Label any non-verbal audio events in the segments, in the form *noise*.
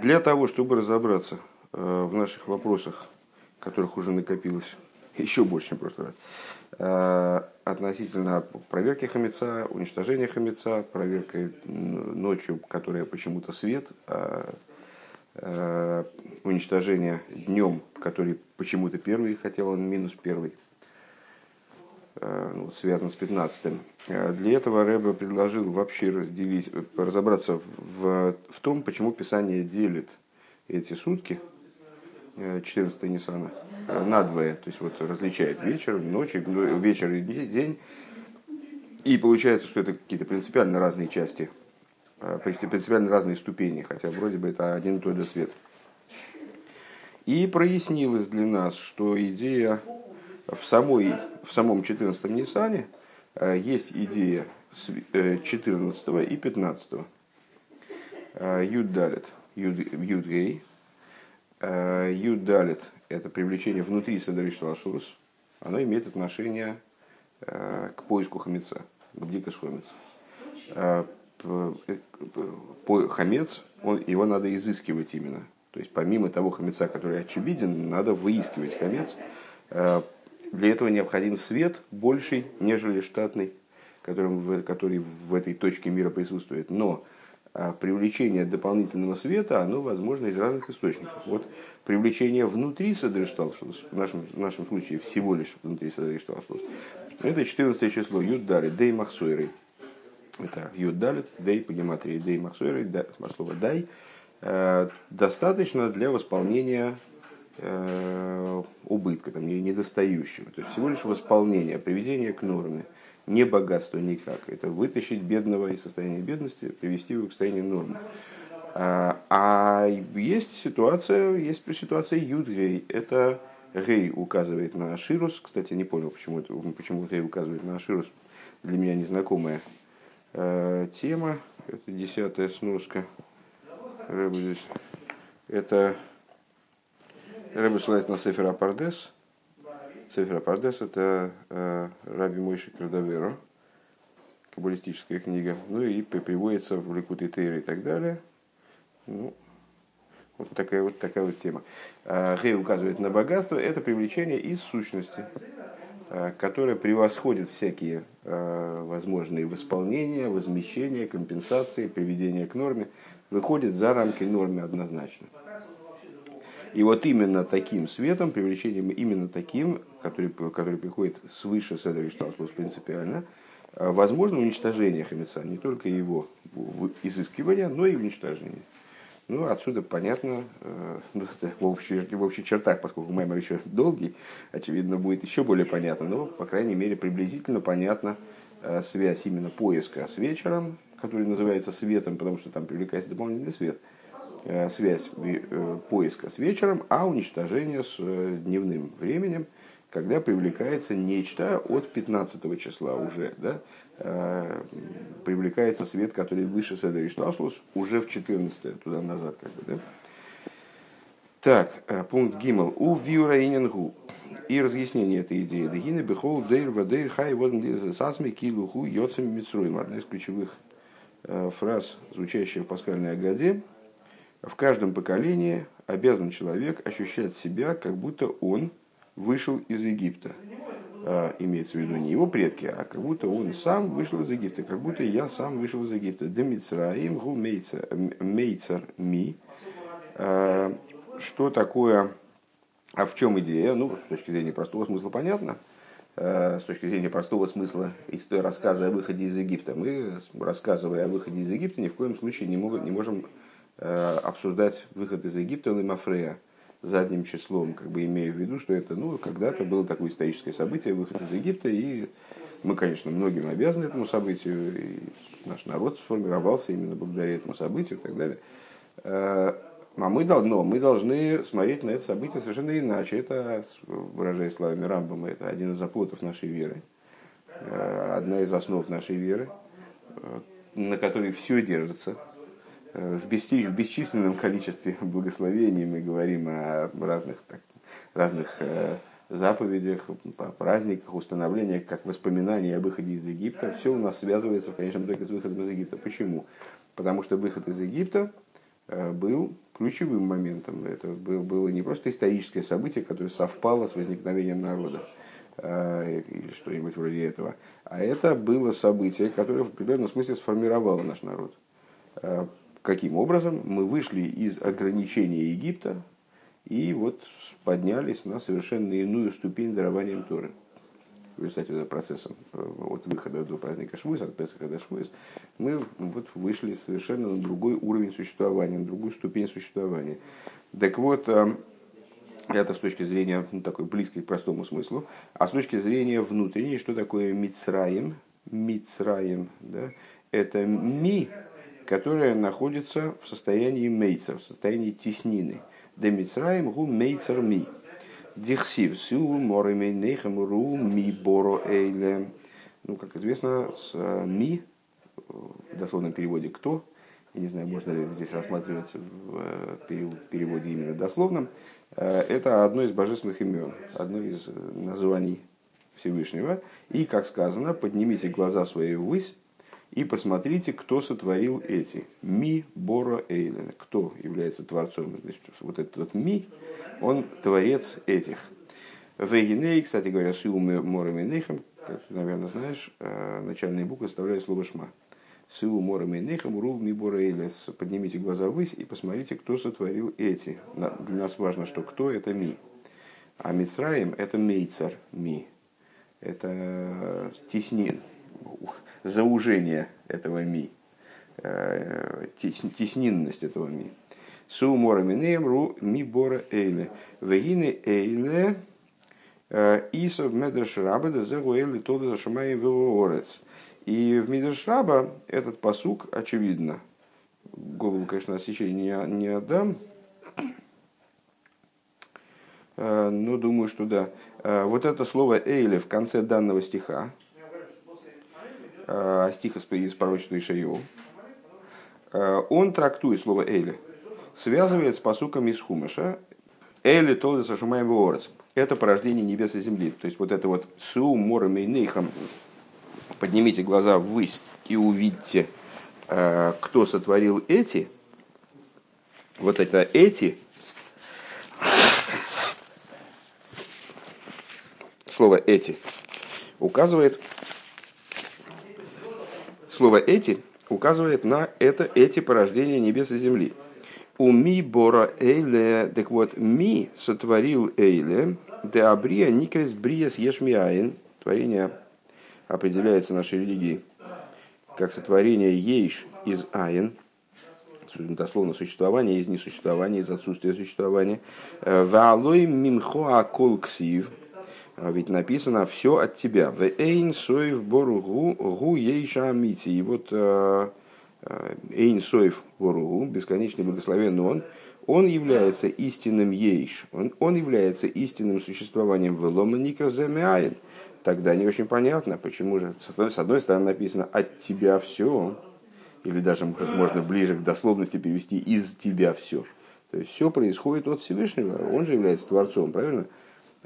Для того, чтобы разобраться э, в наших вопросах, которых уже накопилось *laughs* еще больше, чем в прошлый раз, э, относительно проверки хамеца, уничтожения хамеца, проверки ночью, которая почему-то свет, а э, уничтожение днем, который почему-то первый, хотя он минус первый, связан с 15 Для этого Рэбе предложил вообще разделить, разобраться в, в том, почему Писание делит эти сутки, 14 Ниссана, надвое, то есть вот различает вечер, ночь, вечер и день, и получается, что это какие-то принципиально разные части, принципиально разные ступени, хотя вроде бы это один и тот же свет. И прояснилось для нас, что идея в, самой, в самом 14 Ниссане э, есть идея 14 э, и 15. Э, Юд Далит, Юд Гей. Юд Далит – это привлечение внутри Седриш Лашурус. Оно имеет отношение к поиску хамеца, к бдикас хамец. Хамец, он, его надо изыскивать именно. То есть помимо того хамеца, который очевиден, надо выискивать хамец для этого необходим свет больший, нежели штатный, который, который в этой точке мира присутствует. Но а, привлечение дополнительного света, оно возможно из разных источников. Вот привлечение внутри Садришталшус, в нашем, в нашем случае всего лишь внутри Садришталшус, это 14 число Юддали, Дей Махсуэрой. Это Юддалит, Дей по гематрии, Дей Махсуэрой, слово Дай, э, достаточно для восполнения убытка, там, недостающего. То есть всего лишь восполнение, приведение к норме. Не богатство никак. Это вытащить бедного из состояния бедности, привести его к состоянию нормы. А, а есть ситуация, есть ситуация Юдгей. Это Гей указывает на Аширус. Кстати, не понял, почему, это, почему Гей указывает на Аширус. Для меня незнакомая э, тема. Это десятая сноска. Это Рэбе ссылается на Сефер Апардес. Сефер Апардес – это э, Раби Мойши Крадоверо, каббалистическая книга. Ну и приводится в Ликут и Тейр и так далее. Ну, вот такая вот, такая вот тема. Э, Гей указывает на богатство. Это привлечение из сущности, э, которое превосходит всякие э, возможные восполнения, возмещения, компенсации, приведения к норме. Выходит за рамки нормы однозначно. И вот именно таким светом, привлечением именно таким, который, который приходит свыше Седри Шталшус принципиально, э, возможно уничтожение хамеца, не только его изыскивание, но и уничтожение. Ну, отсюда понятно, э, ну, *laughs* в, общих, в общих чертах, поскольку маймер еще долгий, очевидно, будет еще более понятно, но, по крайней мере, приблизительно понятна э, связь именно поиска с вечером, который называется светом, потому что там привлекается дополнительный свет – связь э, поиска с вечером, а уничтожение с э, дневным временем, когда привлекается нечто от 15 числа уже, да, привлекается свет, который выше Седри Шташлус, уже в 14 туда назад, как бы, да. Так, пункт Гимл. У Виураинингу. И разъяснение этой идеи. Дагины бехол дейр вадейр хай водн сасми килуху йоцами митсруем. Одна из ключевых фраз, звучащая в пасхальной Агаде, в каждом поколении обязан человек ощущать себя, как будто он вышел из Египта. А, имеется в виду не его предки, а как будто он сам вышел из Египта, как будто я сам вышел из Египта. Демицраим гу мейцер ми. А, что такое, а в чем идея? Ну, с точки зрения простого смысла понятно. А, с точки зрения простого смысла рассказа о выходе из Египта. Мы, рассказывая о выходе из Египта, ни в коем случае не, могут, не можем обсуждать выход из Египта Лимафрея задним числом, как бы имея в виду, что это ну, когда-то было такое историческое событие, выход из Египта, и мы, конечно, многим обязаны этому событию, и наш народ сформировался именно благодаря этому событию и так далее. Э, а мы, должны, мы должны смотреть на это событие совершенно иначе. Это, выражаясь словами Рамбама, это один из оплотов нашей веры, э, одна из основ нашей веры, на которой все держится, в, бесчисленном количестве *laughs* благословений мы говорим о разных, так, разных э, заповедях, праздниках, установлениях, как воспоминания о выходе из Египта. Все у нас связывается в конечном итоге с выходом из Египта. Почему? Потому что выход из Египта э, был ключевым моментом. Это было не просто историческое событие, которое совпало с возникновением народа э, или что-нибудь вроде этого, а это было событие, которое в определенном смысле сформировало наш народ. Каким образом мы вышли из ограничения Египта и вот поднялись на совершенно иную ступень дарованием Торы в результате этого процесса э, от выхода до праздника Швуис, от Песаха до Швуис, мы вот вышли совершенно на другой уровень существования, на другую ступень существования. Так вот, э, это с точки зрения ну, такой близкой к простому смыслу, а с точки зрения внутренней, что такое Мицраем? Мицраем, да? это ми, которая находится в состоянии мейца, в состоянии теснины. Демицраем гу мейцер ми. Дихсив су морами нехем ру ми боро эйле. Ну, как известно, с э, ми, в дословном переводе «кто», я не знаю, можно ли здесь рассматривать в э, переводе именно дословном, э, это одно из божественных имен, одно из названий Всевышнего. И, как сказано, поднимите глаза свои ввысь и посмотрите, кто сотворил эти. Ми Боро Эйлен. Кто является творцом? Значит, вот этот вот Ми, он творец этих. Вегиней, кстати говоря, Сиу Морами Нехам, как ты, наверное, знаешь, э, начальные буквы составляют слово Шма. Сиу Морами Нехам, Рув Ми Боро Эйлен. Поднимите глаза ввысь и посмотрите, кто сотворил эти. Для нас важно, что кто это Ми. А Мицраим это Мейцар Ми. Это теснин заужение этого ми, э, теснинность этого ми. Су мора минеем ми бора эйле. Вегины эйле э, Исов Медреш Раба да зэгу эйле тода зашумай веворец. И в Медреш Раба этот посук, очевидно, голову, конечно, осечения не, не отдам, э, но думаю, что да. Вот это слово «эйле» в конце данного стиха, стих из пророчества Ишаеву, э, он трактует слово «эйли», связывает с посуком из Хумыша. «Эйли толды сашумаем ворец». Это порождение небес и земли. То есть вот это вот «су мором и нейхам» поднимите глаза ввысь и увидите, э, кто сотворил эти, вот это эти, слово эти указывает Слово «эти» указывает на это эти порождения небес и земли. У ми бора эйле, так вот, ми сотворил эйле, де абрия никрес бриес ешмиаин. Творение определяется нашей религией как сотворение ейш из айн, дословно существование из несуществования, из отсутствия существования. Валой мимхо акол ксив, а ведь написано все от тебя. В эйн соев боругу гу ейша амити. И вот э, э, эйн соев боругу, бесконечный благословенный он, он является истинным ейш, он, он является истинным существованием в ломаникраземиаин. Тогда не очень понятно, почему же, с одной, с одной стороны написано от тебя все, или даже можно ближе к дословности перевести из тебя все. То есть все происходит от Всевышнего, он же является Творцом, правильно?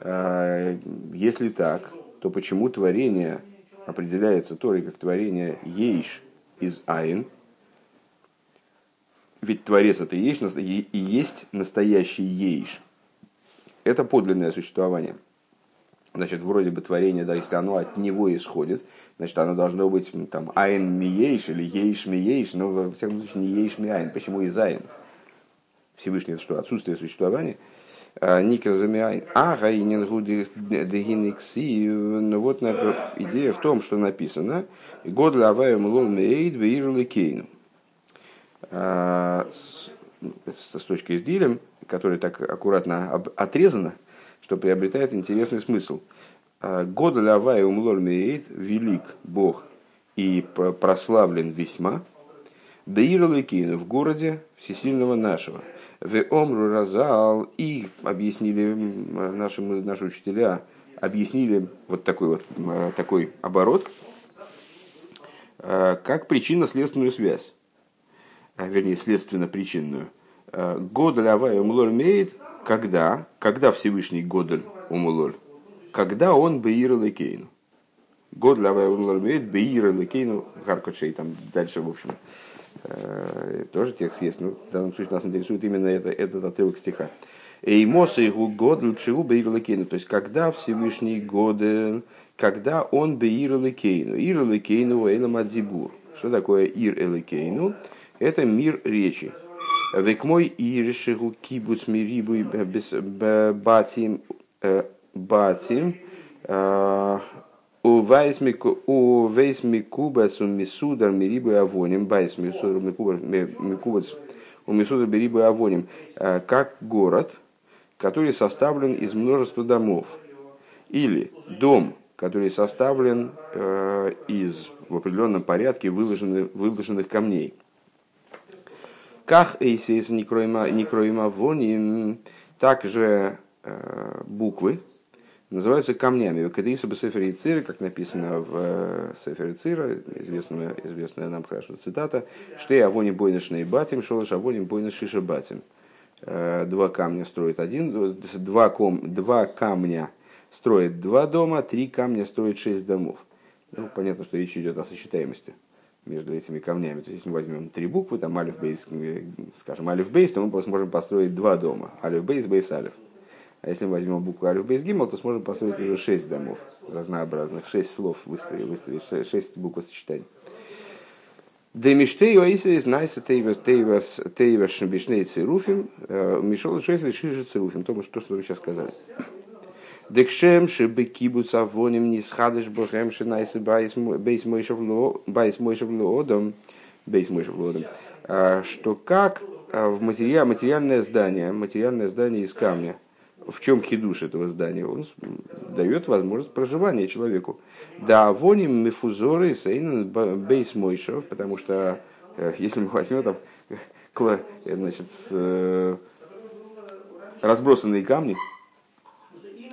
А, если так, то почему творение определяется Торой как творение Ейш из Айн? Ведь Творец это и есть, и есть настоящий Ейш. Это подлинное существование. Значит, вроде бы творение, да, если оно от него исходит, значит, оно должно быть там Айн Миейш или Ейш Миейш, но во всяком случае не Ейш Миайн. Почему из Айн? Всевышний это что? Отсутствие существования – Никер замиайн. А гуди дегиникси. Ну вот идея в том, что написано. Год лаваем лол мейд вейрли кейну. С точки с дилем, который так аккуратно отрезано, что приобретает интересный смысл. Год лавай умлор мейд, велик Бог и прославлен весьма, Бейрликин в городе всесильного нашего – в Омру Разал и объяснили наши, наши учителя, объяснили вот такой вот такой оборот, э, как причинно-следственную связь, а, вернее, следственно-причинную. Э, Годаль Авай Умулор имеет, когда, когда Всевышний Годаль Умулор, когда он Беир Лекейну. Годаль Авай Умулор имеет Беир Лекейну, Харкочей, там дальше, в общем, Э, тоже текст есть, но в данном случае нас интересует именно это, этот отрывок стиха. Эймоса его год лучшего бейрлекейну. То есть, когда Всевышний годы, когда он бейр лекейну. Ир лекейну эйлам адзибур. Что такое ир элекейну? Это мир речи. וכמו עיר שהוא קיבוץ מריבוי בתים בתים ובית מקובץ ומסודר מריבוי אבנים בית מסודר מקובץ ומסודר מריבוי אבנים как город, который составлен из множества домов. Или дом, который составлен э, из в определенном порядке выложенных, выложенных камней. Как эйсис некроима вони, также э, буквы называются камнями. Кадиса бы Сефер Цира, как написано в э, Сефер Цира, известная, известная нам хорошо цитата, что я авоним бойнышный батим, шолыш авоним бойныш шиша батим. Э, два камня строит один, два, ком, два камня строит два дома, три камня строит шесть домов. Ну, понятно, что речь идет о сочетаемости между этими камнями. То есть, если мы возьмем три буквы, там алиф бейс, скажем, алиф бейс, то мы сможем построить два дома. Алиф бейс, бейс алиф. А если мы возьмем букву алиф бейс гимл, то сможем построить уже шесть домов разнообразных, шесть слов выставить, выставить шесть букв сочетаний. Демиштей оисе из найса тейвас тейвас тейвас шамбишней цируфим, э, мишол шейфли шижи цируфим, то, что вы сейчас сказали. Декшем шибы кибуц авоним не схадыш бохем шинайсы байс мойшев лоодом, бейс мойшев лоодом, что как а, в материал, материальное здание, материальное здание из камня, в чем хидуш этого здания? Он дает возможность проживания человеку. Да, воним мифузоры сейн бейс мойшев, потому что э, *laughs* если мы возьмем там *laughs* э, значит, э, разбросанные камни,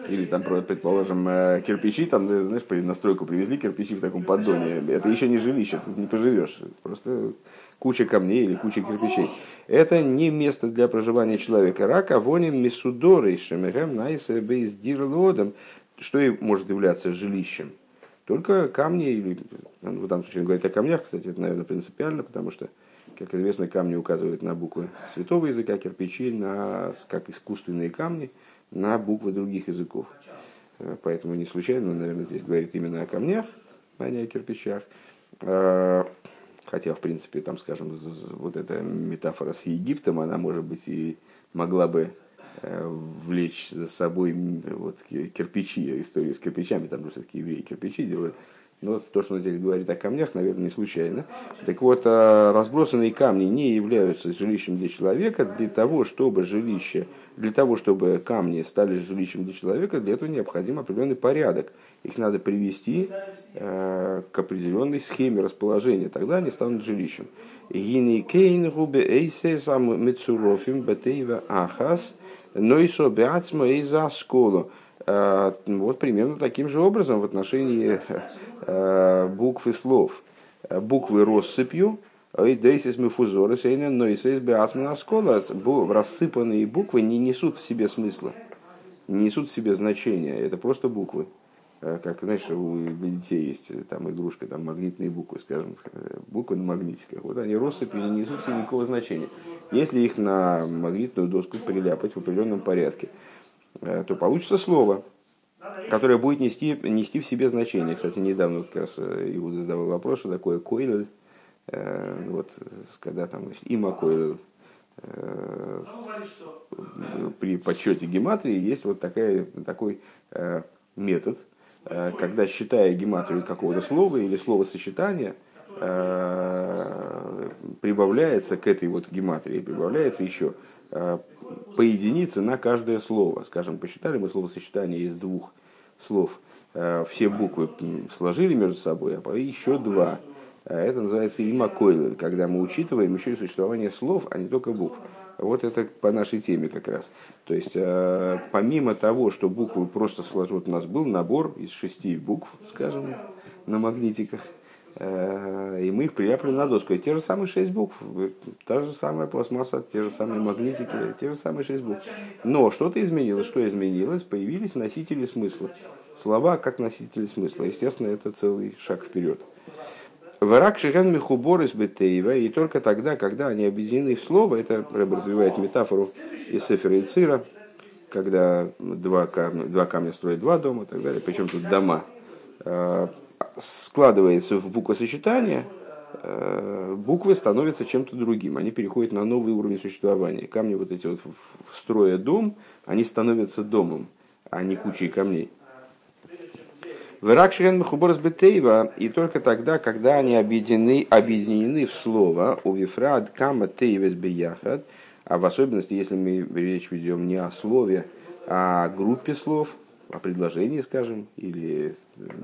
или там, предположим, кирпичи, там, знаешь, на стройку привезли кирпичи в таком поддоне. Это еще не жилище, тут не поживешь. Просто куча камней или куча кирпичей. Это не место для проживания человека. Рака воним мисудорой шемехем найсе бейздирлодом, что и может являться жилищем. Только камни, или в данном случае говорит о камнях, кстати, это, наверное, принципиально, потому что, как известно, камни указывают на буквы святого языка, кирпичи на, как искусственные камни – на буквы других языков. Э, поэтому не случайно, наверное, здесь говорит именно о камнях, а не о кирпичах. Хотя, в принципе, там, скажем, вот эта метафора с Египтом, она, может быть, и могла бы э, влечь за собой вот, кирпичи, историю с кирпичами, там же все-таки евреи кирпичи делают. Но то, что он здесь говорит о камнях, наверное, не случайно. Так вот, разбросанные камни не являются жилищем для человека для того, чтобы жилище для того, чтобы камни стали жилищем для человека, для этого необходим определенный порядок. Их надо привести э, к определенной схеме расположения, тогда они станут жилищем. ахас, нойсо беацма эйза сколу. Э, вот примерно таким же образом в отношении э, букв и слов. Буквы россыпью, Дейсис мифузоры сейнен, но и сейс беасмана скола. Рассыпанные буквы не несут в себе смысла, не несут в себе значения. Это просто буквы. Э, как, знаешь, у детей есть э, там игрушка, там магнитные буквы, скажем, э, буквы на магнитиках. Вот они россыпью не несут себе никакого значения. Если их на магнитную доску приляпать в определенном порядке, то получится слово, которое будет нести, нести в себе значение. Кстати, недавно как раз Иуда задавал вопрос, что такое койль, Э, вот, когда там имакойл э, при подсчете гематрии есть вот такая, такой э, метод, когда считая гематрию какого-то слова или словосочетания, прибавляется к этой вот гематрии, прибавляется еще по единице на каждое слово. Скажем, посчитали мы словосочетание из двух слов, все буквы сложили между собой, а еще два а это называется имакойлы, когда мы учитываем еще и существование слов, а не только букв. Вот это по нашей теме как раз. То есть, э, помимо того, что буквы просто сложат, у нас был набор из шести букв, скажем, на магнитиках, э, и мы их приляпали на доску. И те же самые шесть букв, та же самая пластмасса, те же самые магнитики, те же самые шесть букв. Но что-то изменилось. Что изменилось? Появились носители смысла. Слова как носители смысла. Естественно, это целый шаг вперед. Варак Шиген Михубор из Бетеева, и только тогда, когда они объединены в слово, это Рэб развивает метафору из Сефера и Цира, когда два камня, два камня строят два дома и так далее, причем тут дома, а, складывается в буквосочетание, а, буквы становятся чем-то другим, они переходят на новый уровень существования. Камни вот эти вот, строя дом, они становятся домом, а не кучей камней. Веракшиген Мехуборс Бетейва, и только тогда, когда они объединены, объединены в слово, у Вифрад Кама Тейвес Бияхад, а в особенности, если мы речь ведем не о слове, а о группе слов, о предложении, скажем, или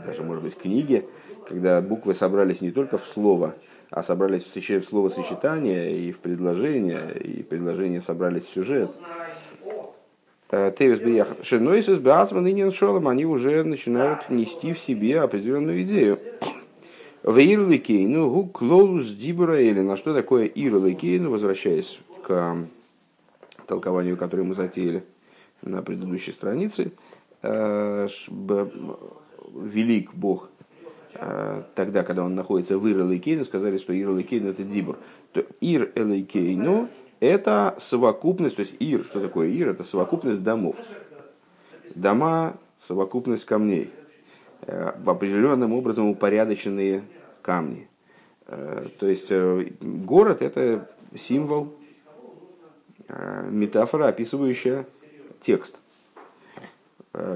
даже, может быть, книге, когда буквы собрались не только в слово, а собрались в словосочетание и в предложение, и предложения собрались в сюжет, Э, Тевис Бияхан. Шинойсис Беацман и Шолом, они уже начинают нести в себе определенную идею. В Ирликейну гу клолус дибура на что такое Ирликейну, возвращаясь к толкованию, которое мы затеяли на предыдущей странице, э, велик Бог э, тогда, когда он находится в Ир Элейкейну, сказали, что Ир Элейкейну это Дибур, то Ир Элейкейну это совокупность, то есть Ир, что такое Ир? Это совокупность домов. Дома – совокупность камней. Э, в определенным образом упорядоченные камни. Э, то есть э, город – это символ, метафора, описывающая текст.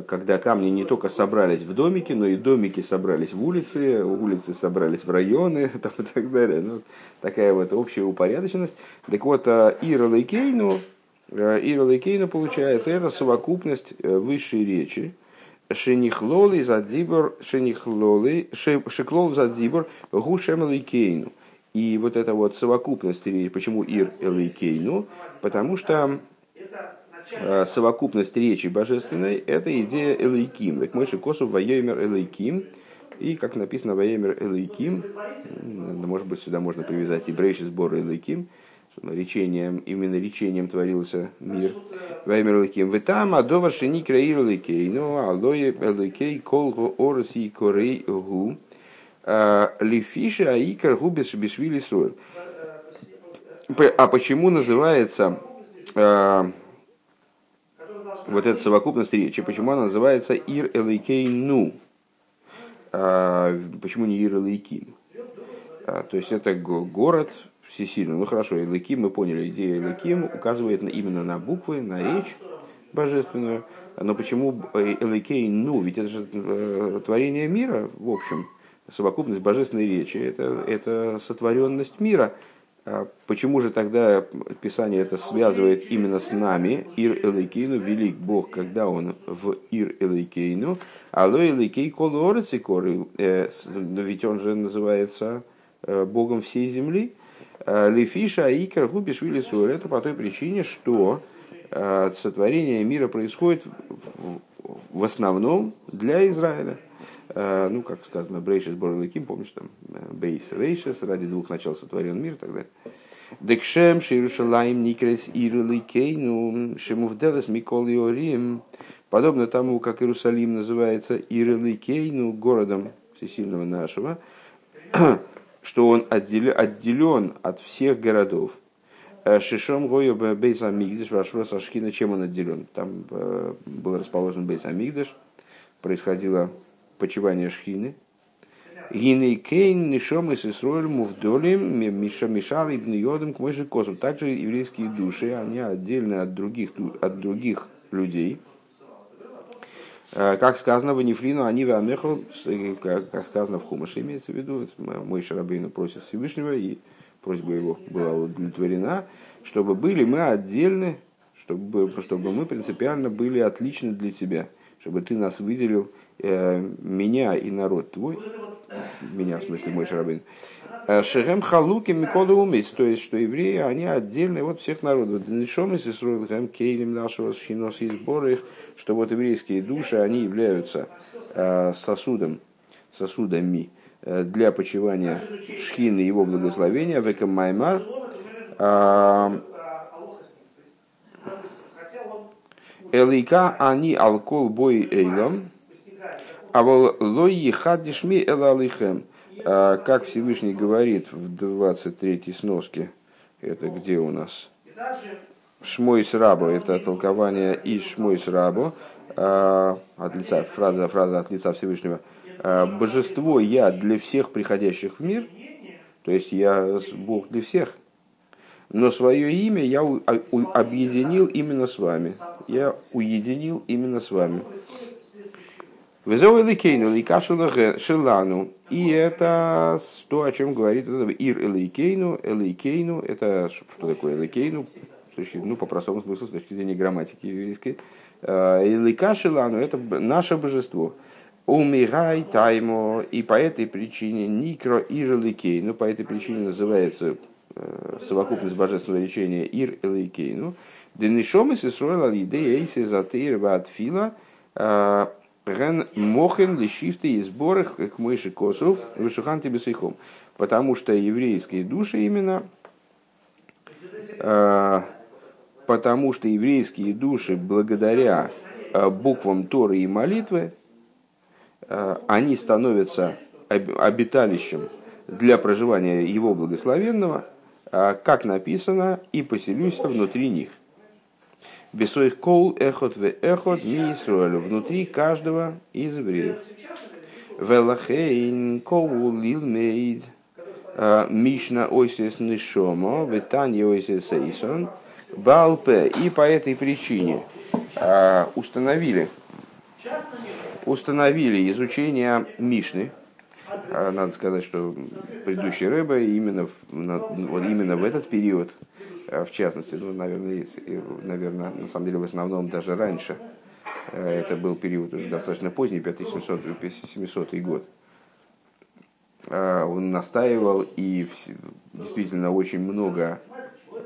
Когда камни не только собрались в домике, но и домики собрались в улице, улицы собрались в районы *laughs* там, и так далее. Ну, такая вот общая упорядоченность. Так вот, Ира Лейкейну, Ира Лейкейну получается, это совокупность высшей речи, Шенихлоли задибор, шенихлоли, шеклол задибор, гушем лейкейну. И вот эта вот совокупность, почему ир элейкейну? Потому что э, совокупность речи божественной – это идея элейким. Как Мойши Косов воемер элейким. И, как написано воемер элейким, может быть, сюда можно привязать и брейши сбор элейким – речением, именно речением творился мир. Ваймер Лыким. Вы там, а до вашини краир Лыкей. Ну, Лыкей колго орос и корей гу. А, Лифиша аикар гу бешвили. А почему называется а, вот эта совокупность речи, почему она называется Ир Элейкей Ну? А, почему не Ир Элейким? То есть это город, всесильный. Ну хорошо, Элыким, мы поняли, идея Элыким указывает именно на буквы, на речь божественную. Но почему Элыкей, ну, ведь это же э, творение мира, в общем, совокупность божественной речи, это, это сотворенность мира. А почему же тогда Писание это связывает именно с нами? Ир Элейкейну, велик Бог, когда он в Ир Элейкейну, алло Элейкей колорицикоры, э, но ведь он же называется э, Богом всей земли. Э, Лефиша Икер Губишвили Суэр. Это по той причине, что сотворение мира происходит в основном для Израиля. Э, ну, как сказано, Брейшес Борлыким, помнишь, там, Бейс Рейшес, ради двух начал сотворен мир и так далее. Декшем Ширушалаем Никрес Ирликейну Шемувделес Микол Рим. Подобно тому, как Иерусалим называется Ирликейну, городом всесильного нашего, *clears throat* что он отделен от всех городов. Э, Шишом Гою Бейс Амигдаш, Вашрос Ашхина, чем он отделен? Там э, был расположен Бейс Амигдаш, происходило почивание Шхины. Гиней Кейн, Нишом и Сисроэль, Мувдолим, Миша Мишар, Ибн Йодом, к же Косом. Также еврейские души, они отдельны от других, от других людей. Э, как сказано в Нефрину, они в Амеху, как сказано в Хумаше, имеется в виду, мой Шарабейну просит Всевышнего, и просьба его была удовлетворена, чтобы были мы отдельны, чтобы, чтобы мы принципиально были отличны для тебя, чтобы ты нас выделил, э, меня и народ твой, меня в смысле мой Шарабейн, Э, Шехем халуки микола умис, то есть, что евреи, они отдельные от всех народов. Нишом из Исруэл хэм кейлем нашего шинос и сбора их, что вот еврейские души, они являются э, сосудом, сосудами э, для почивания шхины его благословения, векам маймар, Элика они алкол бой эйлом, а вол лой ехадишми элалихем. А, как Всевышний говорит в 23-й сноске, это где у нас? Шмойс Рабо, это толкование из Шмойс Рабо, а, от лица, фраза, фраза от лица Всевышнего. А, Божество я для всех приходящих в мир, то есть я Бог для всех, но свое имя я объединил именно с вами. Я уединил именно с вами. Лейкашу шелану. И это то, о чем говорит Ир элейкейну, элейкейну. Это что такое элейкейну? Ну, по простому смыслу, с точки зрения грамматики еврейской. Элейка шелану – это наше божество. Умирай таймо. И по этой причине Никро Ир элейкейну, по этой причине называется Э, совокупность божественного речения Ир Элейкейну, Денишом из Исруэла Лидей Эйси Затейр Ватфила э, Ген Мохен Лишифты и сборах к мыши Косов Вышухан Тибесейхом. Потому что еврейские души именно э, потому что еврейские души благодаря буквам Торы и молитвы они становятся обиталищем для проживания его благословенного – как написано, и поселюсь внутри них. Бесоих кол эхот в эхот ми внутри каждого из евреев. Велахейн коу лилмейд а, Мишна ойсес нишомо, ветанье ойсес эйсон, балпе. И по этой причине а, установили, установили изучение Мишны, а надо сказать, что предыдущий Рэбе именно, вот именно в этот период, в частности, ну, наверное, наверное, на самом деле в основном даже раньше, а, это был период уже достаточно поздний, 5700 год, он настаивал и действительно очень много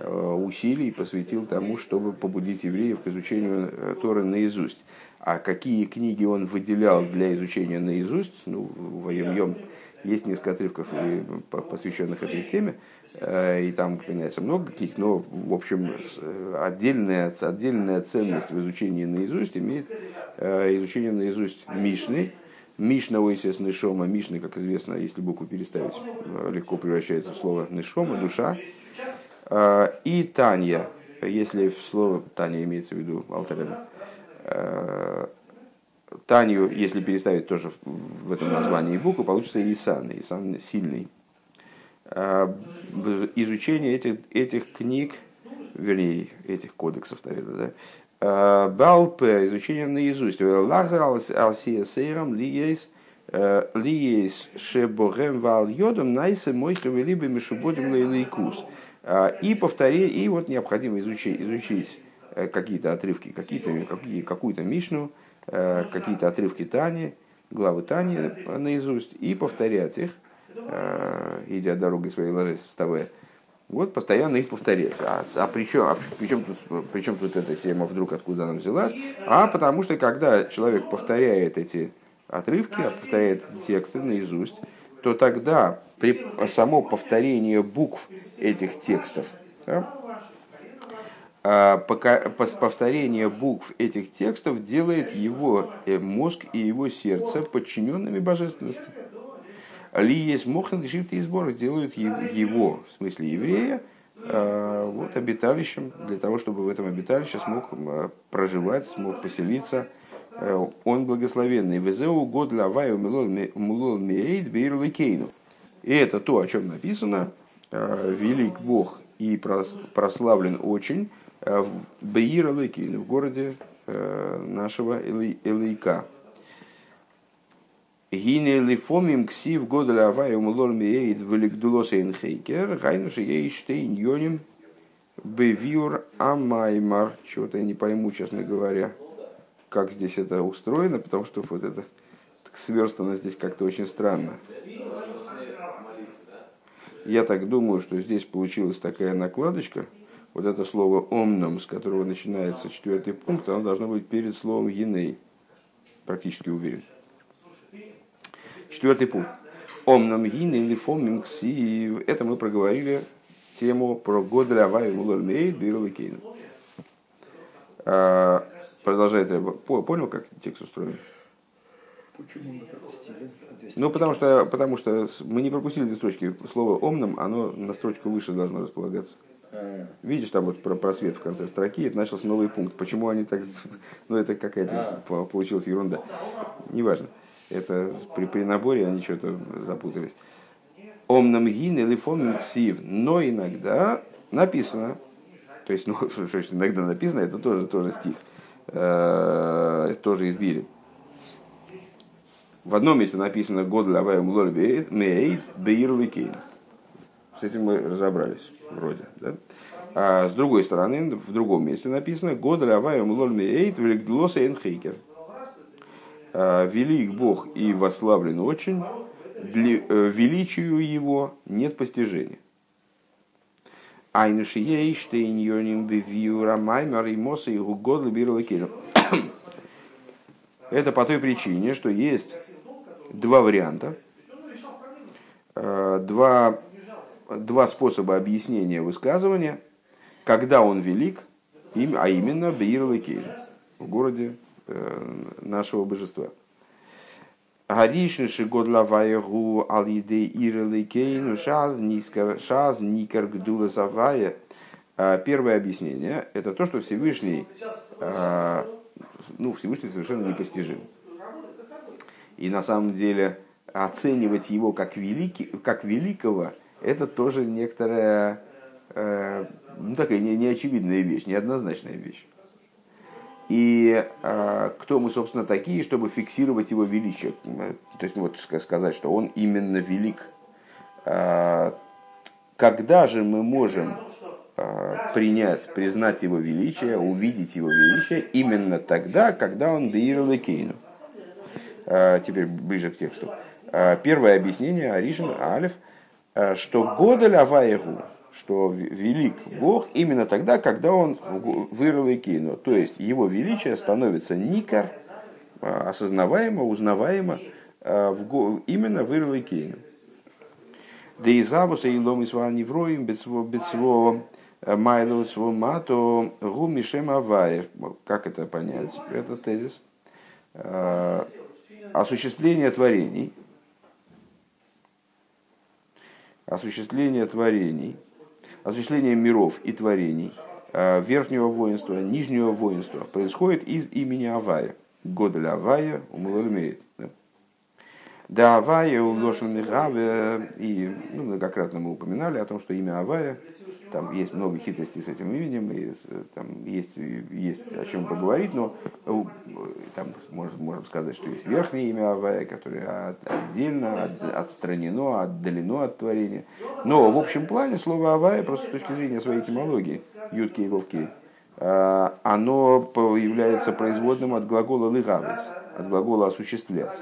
усилий посвятил тому, чтобы побудить евреев к изучению э, Торы наизусть. А какие книги он выделял для изучения наизусть, ну, в Йом есть несколько отрывков, посвященных этой теме, э, и там упоминается много книг, но, в общем, отдельная, отдельная ценность в изучении наизусть имеет э, изучение наизусть Мишны, Мишна, естественно, Нишома. Мишны, как известно, если букву переставить, э, легко превращается в слово Нишома, душа. И Танья, если в слово Таня имеется в виду Алтарева, Э, Танию, если переставить тоже в этом названии букву, получится Исан, Исан сильный. Э, изучение этих, этих книг, вернее, этих кодексов, наверное, да, э, Балпе, изучение наизусть. Лазар алсиесейрам лиейс лиейс шебогем вал йодом найсе мойха велибе мишубодим лейлейкус. И повторение, и вот необходимо изучить, изучить Э, какие-то отрывки, какие-то, какие, какую-то Мишну, э, какие-то отрывки Тани, главы Тани наизусть, и повторять их, э, идя дорогой своей ложись, вставая. Вот постоянно их повторять. А, а при, чем, а при, чем тут, при чем тут эта тема вдруг откуда она взялась? А потому что когда человек повторяет эти отрывки, а повторяет тексты наизусть, то тогда при само повторение букв этих текстов, да, а, повторение букв этих текстов делает его э, мозг и его сердце подчиненными божественности. Ли есть мохен и сбор делают его, в смысле еврея, а, вот, обиталищем, для того, чтобы в этом обиталище смог а, проживать, смог поселиться. Э, он благословенный. Везеу год меейд кейну. И это то, о чем написано. Велик Бог и прославлен очень Э, в Элейкин, в городе э, нашего Элейка. Гине лифомим ксив года авая умулор миеид великдулоса инхейкер, гайнуши ей штейн йоним бевиур амаймар. Чего-то я не пойму, честно говоря, как здесь это устроено, потому что вот это сверстано здесь как-то очень странно. Я так думаю, что здесь получилась такая накладочка – вот это слово «омном», с которого начинается четвертый пункт, оно должно быть перед словом «гиней». Практически уверен. Четвертый пункт. «Омном гиней или фомим кси». Это мы проговорили тему про Годля Авай Мулармейд Бирова Кейна. Продолжает Понял, как текст устроен? Ну, потому что, потому что мы не пропустили две строчки. Слово «омном», оно на строчку выше должно располагаться. А, Видишь, там вот про просвет в конце строки, это начался новый пункт. Почему они так... *laughs* Ну, это какая-то по- получилась ерунда. Неважно. Это при, при наборе они что-то запутались. Омном гин или ксив. Но иногда написано, то есть, ну, *laughs* что значит, иногда написано, это тоже, тоже стих, э, тоже из Бири. В одном месте написано «Год лавая мулор меэйд беир ликейн». С этим мы разобрались, вроде. Да? А с другой стороны, в другом месте написано «Год лавая мулор меэйд великдлоса энхейкер». А, Велик Бог и восславлен очень, для, э, величию его нет постижения. Айнуши ейштейн и моса и гугод либирлакейн. Это по той причине, что есть два варианта, э, два, два способа объяснения высказывания, когда он велик, а именно Бейр-Лекейн, в городе э, нашего божества. Гаришниши годлаваягу алиде ирликейну шаз нискар шаз никар гдула завая. А, Первое объяснение – это то, что Всевышний, а, ну, Всевышний совершенно непостижим. И на самом деле оценивать его как, великий, как великого – это тоже некоторая, э, ну, такая не- неочевидная вещь, неоднозначная вещь. И э, кто мы, собственно, такие, чтобы фиксировать его величие? Э, То есть, ну, вот ска- сказать, что он именно велик. Э, когда же мы можем э, принять, признать его величие, увидеть его величие именно тогда, когда он Деир Лекейну? Э, Теперь ближе к тексту. Э, Первое объяснение Аришин Алиф, э, что Годаль Аваегу, что велик Бог именно тогда, когда он вырыл Икейну. То есть его величие становится никар, э, осознаваемо, узнаваемо э, в именно вырыл Икейну. Да и забуса и лом из невроим бецво бецво майло мато гу мишем аваев. Как это понять? Это тезис. Э, Осуществление творений. Осуществление творений. Осуществление миров и творений. э, Верхнего воинства, нижнего воинства происходит из имени Авая. Годель Авая умылормеет. Да, Авая у Лошен Михаве, и ну, многократно мы упоминали о том, что имя Авая, там есть много хитростей с этим именем, и с- там есть, есть о чем поговорить, но э, там можем, можем сказать, что есть верхнее имя Авая, которое от- отдельно, от- отстранено, отдалено от творения. Но в общем плане слово Авая, просто с точки зрения своей этимологии, Ютки и Вовки, э, оно является производным от глагола лыгавец, от глагола осуществлять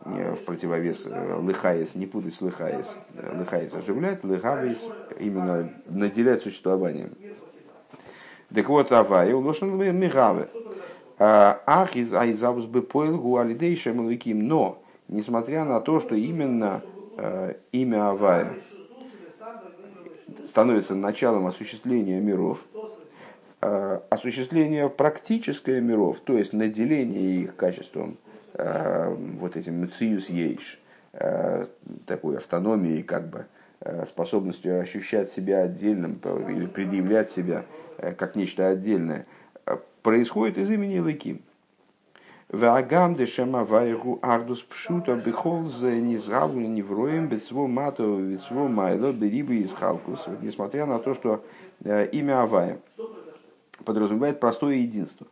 в противовес э, лыхаес, не путать с лыхаес. Э, Лыхаес оживлять, лыхавес именно наделять существованием. Так вот, авай, улошен мигаве. Ах из айзавус бы поэлгу алидейшем лыким. Но, несмотря на то, что именно э, имя Авая становится началом осуществления миров, э, осуществление практическое миров, то есть наделение их качеством, вот этим мециус ейш, э, такой автономией, как бы, э, способностью ощущать себя отдельным или предъявлять себя э, как нечто отдельное, э, происходит из имени Лыким. Ваагам дешема вайгу ардус пшута бихол за низгаву невроем бецво мату бецво майло берибы из халкус. Несмотря на то, что э, имя Авая подразумевает простое единство.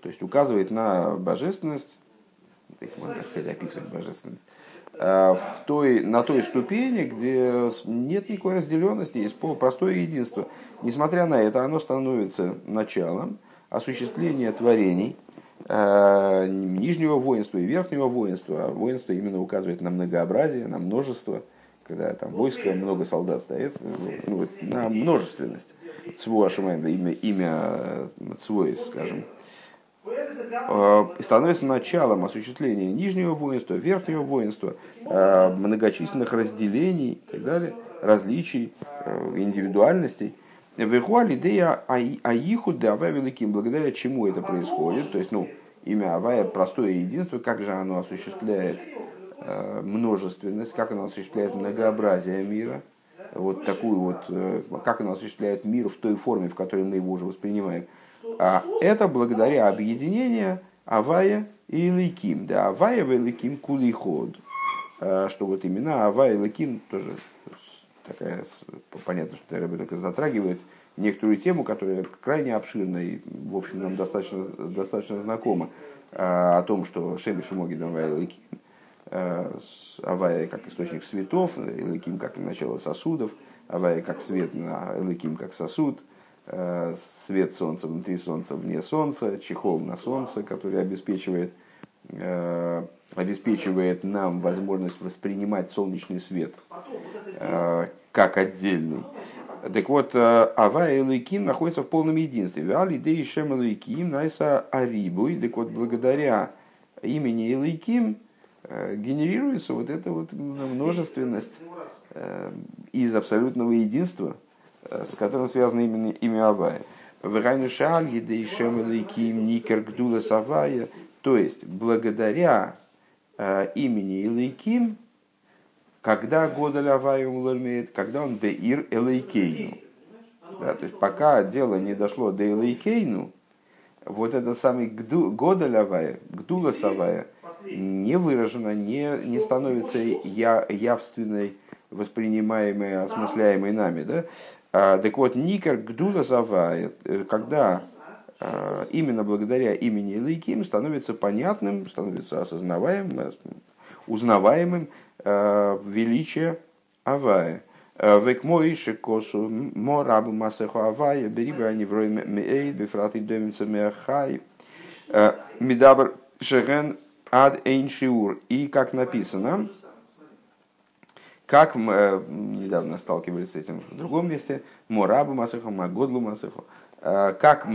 То есть указывает на божественность, если можно так сказать, описывать божественность, э, в той, на той ступени, где нет никакой разделенности, есть простое единство. Несмотря на это, оно становится началом осуществления творений, э, нижнего воинства и верхнего воинства. А воинство именно указывает на многообразие, на множество, когда там войско, много солдат стоит, ну, на множественность. Цво Ашимаем, имя, имя Цвоис, скажем, становится началом осуществления нижнего воинства, верхнего воинства, э, многочисленных разделений и так далее, различий, э, индивидуальностей. Вехуаль идея аиху давай великим, благодаря чему это происходит, то есть, ну, имя Авая простое единство, как же оно осуществляет э, множественность, как оно осуществляет многообразие мира, вот такую вот, э, как оно осуществляет мир в той форме, в которой мы его уже воспринимаем. А это благодаря объединению Авая и Илайким. Да, Авая и Илайким кулиход. Э, что вот именно Авая и Илайким тоже такая, понятно, что Рэбе только затрагивает некоторую тему, которая крайне обширна и, в общем, нам достаточно, достаточно знакома, а, о том, что Шеми Шумоги Давай Лыким, а, Авая как источник светов, Лыким как начало сосудов, Авая как свет, на Лыким как сосуд, а, свет солнца внутри солнца, вне солнца, чехол на солнце, который обеспечивает, обеспечивает нам возможность воспринимать солнечный свет как отдельный. Так вот, э, Ава и Лейким находятся в полном единстве. Али Дей Шем Лейким Найса Арибуй. Так вот, благодаря имени Элейким э, генерируется вот эта вот множественность э, из абсолютного единства, с которым связано именно имя Авая. Врайну Шаль Дей Шем Элейким Никер Гдула Савая. То есть, благодаря имени Элейким, когда года лаваю улармеет, когда он беир элейкейну. Да, то есть пока дело не дошло до элейкейну, вот этот самый гду, года лавая, гдула савая, не выражено, не, не становится я, явственной, воспринимаемой, осмысляемой нами. Да? А, так вот, никер гдула савая, э, когда а, именно благодаря имени Илайким становится понятным, становится осознаваемым, узнаваемым Э, величие Авая. Э, век мой шикосу морабу масеху Авая, берибы они в роме меэйд, бифраты домица меахай, э, мидабр шеген ад эйншиур. И как написано, как мы недавно сталкивались с этим в другом месте, морабу масеху, магодлу масеху, как,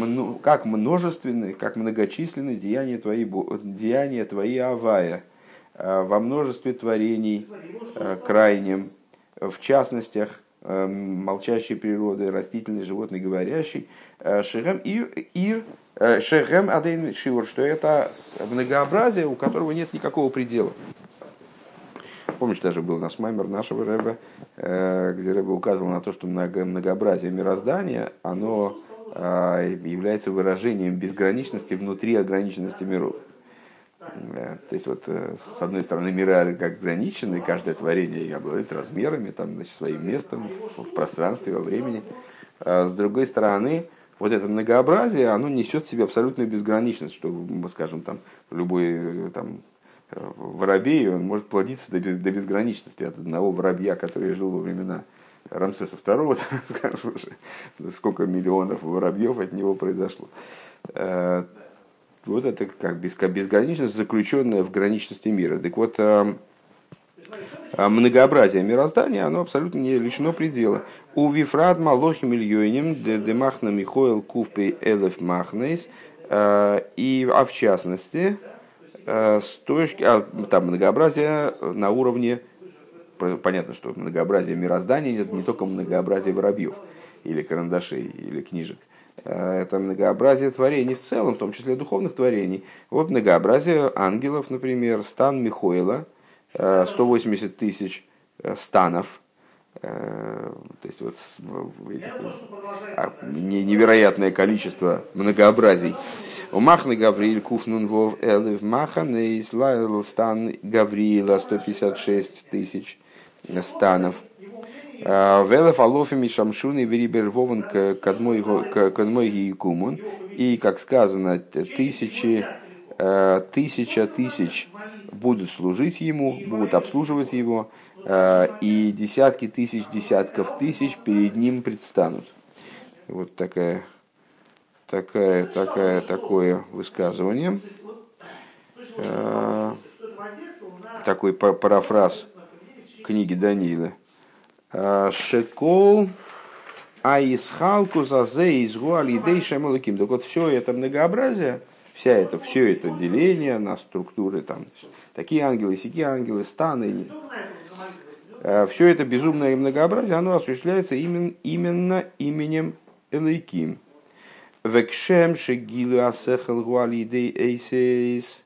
как множественные, как многочисленные деяния твои, деяния твои Авая – Э, во множестве творений э, крайним, в частностях э, молчащей природы, растительной, животной, говорящей, Шехем Ир, ир Шехем Адейн Шивор, что это многообразие, у которого нет никакого предела. Помнишь, даже был наш маймер нашего Рэба, где Рэба указывал на то, что многообразие мироздания, оно является выражением безграничности внутри ограниченности миров. То есть вот э, с одной стороны миры как ограничены, каждое творение обладает размерами, там, значит, своим местом в пространстве, во времени. А с другой стороны, вот это многообразие, оно несет в себе абсолютную безграничность, что, скажем, там, любой э, там, э, воробей, он может плодиться до, без, до безграничности от одного воробья, который жил во времена Рамсеса II, *laughs* скажем уже, сколько миллионов воробьев от него произошло. Вот это как безграничность, заключенная в граничности мира. Так вот, а, а многообразие мироздания, оно абсолютно не лишено предела. У Вифрат Малохим Ильёним Демахна Михоэл Кувпей Элеф Махнейс и, а в частности, с точки, а, там многообразие на уровне, понятно, что многообразие мироздания это не только многообразие воробьев или карандашей или книжек – Э, это многообразие творений в целом, в том числе духовных творений. Вот многообразие ангелов, например, стан Михоила, 180 э, тысяч э, станов, то есть вот этих, а, невероятное количество многообразий. У Махны Гавриил Куфнун Вов Элев Махан и стан Гавриила 156 тысяч станов. Велев алофами шамшуны верибер вован кадмой гиекумун. И, как сказано, тысячи, э, тысяча тысяч будут служить ему, будут обслуживать его, э, и десятки тысяч, десятков тысяч перед ним предстанут. Вот такая, такая, такая, такое высказывание. Э, такой парафраз книги Даниила. Шекол Аисхалку зазе изгу алидей шамалаким. Так вот, все это многообразие, вся это, все это деление на структуры, там, такие ангелы, сякие ангелы, станы, э, все это безумное многообразие, оно осуществляется именно, именно именем Элейким. Векшем шегилу асехал гуалидей эйсейс.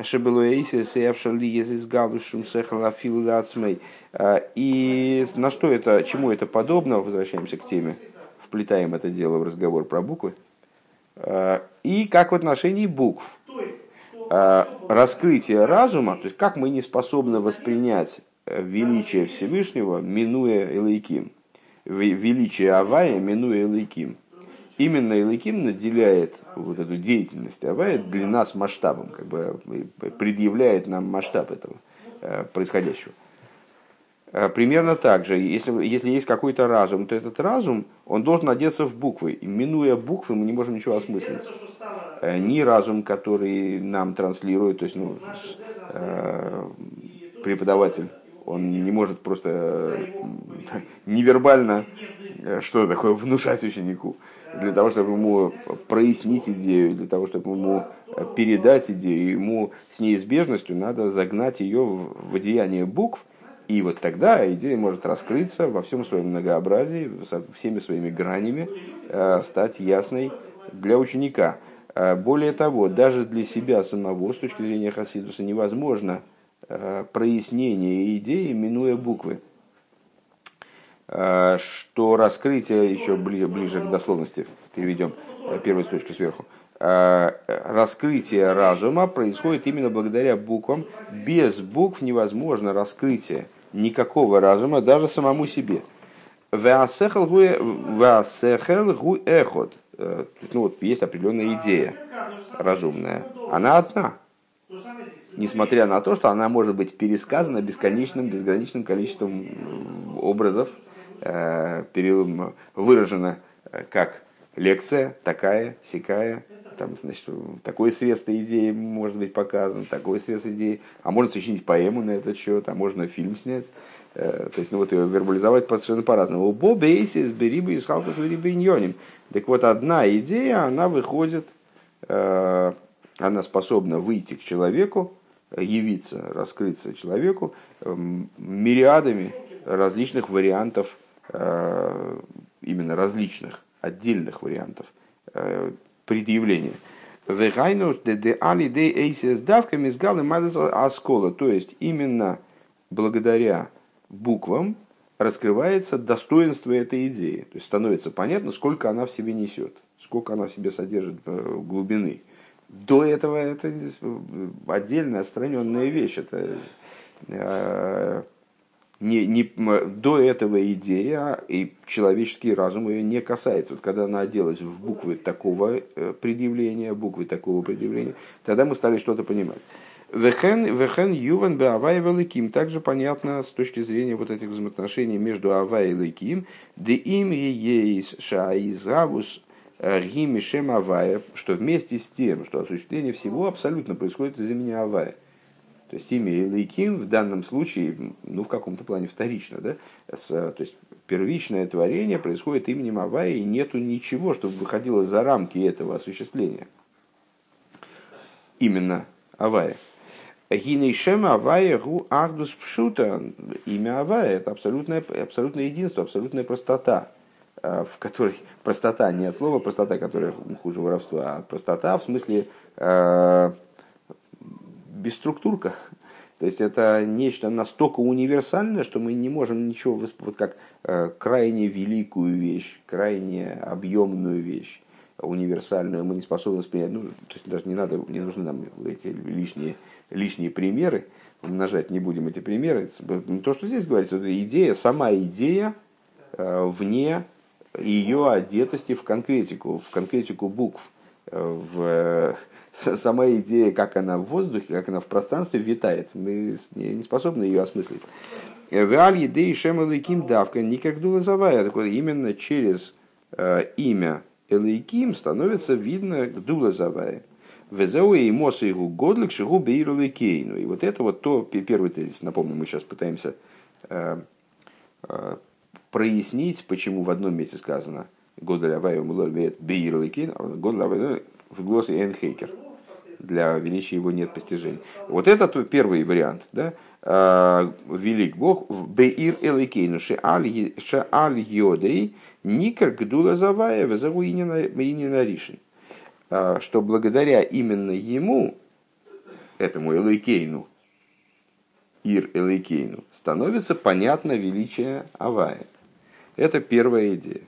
Шебелу эйсейс и авшали езис галушум сехал афилу ацмей. И на что это, чему это подобно, возвращаемся к теме, вплетаем это дело в разговор про буквы. И как в отношении букв. Раскрытие разума, то есть как мы не способны воспринять величие Всевышнего, минуя Элейким. Величие Авая, минуя Элейким. Именно Элейким наделяет вот эту деятельность Авая для нас масштабом, как бы предъявляет нам масштаб этого э, происходящего. Э, примерно так же, если, если есть какой-то разум, то этот разум, он должен одеться в буквы. И минуя буквы, мы не можем ничего осмыслить. Э, ни разум, который нам транслирует, то есть ну, преподаватель он не может просто *laughs* невербально э, что такое внушать ученику. Для того, чтобы ему прояснить идею, для того, чтобы ему передать идею, ему с неизбежностью надо загнать ее в одеяние букв, и вот тогда идея может раскрыться во всем своем многообразии, со всеми своими гранями, э, стать ясной для ученика. Более того, даже для себя самого, с точки зрения Хасидуса, невозможно Э, прояснение идеи, минуя буквы. Э, что раскрытие, еще ближе, ближе к дословности, переведем э, первую строчку сверху, раскрытие разума происходит именно благодаря буквам. Без букв невозможно раскрытие никакого разума даже самому себе. Ваасехел гу эхот. Ну вот есть определенная идея разумная. Она одна несмотря на то, что она может быть пересказана бесконечным, безграничным количеством образов, э, выражена э, как лекция, такая, сякая, там, значит, такое средство идеи может быть показан, такое средство идеи, а можно сочинить поэму на этот счет, а можно фильм снять. Э, то есть, ну вот ее вербализовать совершенно по-разному. Бобейсис, берибы и схалкус Так вот, одна идея, она выходит, она способна выйти к человеку, явиться, раскрыться человеку мириадами различных вариантов, э, именно различных, отдельных вариантов э, предъявления. То есть именно благодаря буквам раскрывается достоинство этой идеи. То есть становится понятно, сколько она в себе несет, сколько она в себе содержит э, глубины. До этого это отдельная отстраненная вещь. Это э, не, не, до этого идея и человеческий разум ее не касается. Вот когда она оделась в буквы такого э, предъявления, буквы такого предъявления, тогда мы стали что-то понимать. Вехен, вехен юван бе авай великим. Также понятно с точки зрения вот этих взаимоотношений между авай и великим. Де им ейс шаизавус Гими Шем Авая, что вместе с тем, что осуществление всего абсолютно происходит из имени Авая. То есть имя Илайким в данном случае, ну, в каком-то плане вторично, да? С, то есть первичное творение происходит именем Авая, и нету ничего, чтобы выходило за рамки этого осуществления. Именно Авая. Гинейшем Авая гу ахдус пшута. Имя Авая – это абсолютное, абсолютное единство, абсолютная простота. Э, в которой простота не от слова простота, которая хуже воровства, а простота в смысле э, бесструктурка. То есть это нечто настолько универсальное, что мы не можем ничего, вот как э, крайне великую вещь, крайне объемную вещь, универсальную, мы не способны воспринять. Ну, то есть даже не надо, не нужны нам эти лишние, лишние примеры, умножать не будем эти примеры. То, что здесь говорится, идея, сама идея э, вне ее одетости в конкретику, в конкретику букв, в *laughs* сама идея, как она в воздухе, как она в пространстве витает. Мы не способны ее осмыслить. Веаль едей шем элейким давка никак дулазавая. Так именно через э, имя элейким становится видно дулазавая. Везеу и мосы его годлик шигу бейр элейкейну. И вот это вот то, первый тезис, напомню, мы сейчас пытаемся э, прояснить, почему в одном месте сказано Годалявай умулольвет бейрлыкин, годалявай в глаз энхейкер. Для величия его нет постижений. Вот это первый вариант. Да? А, велик Бог в Беир Эликейну Шааль Йодей Никар Гдула Заваева Завуинина Ришин. А, что благодаря именно ему, этому Эликейну, Ир Эликейну, становится понятно величие Авая. Это первая идея.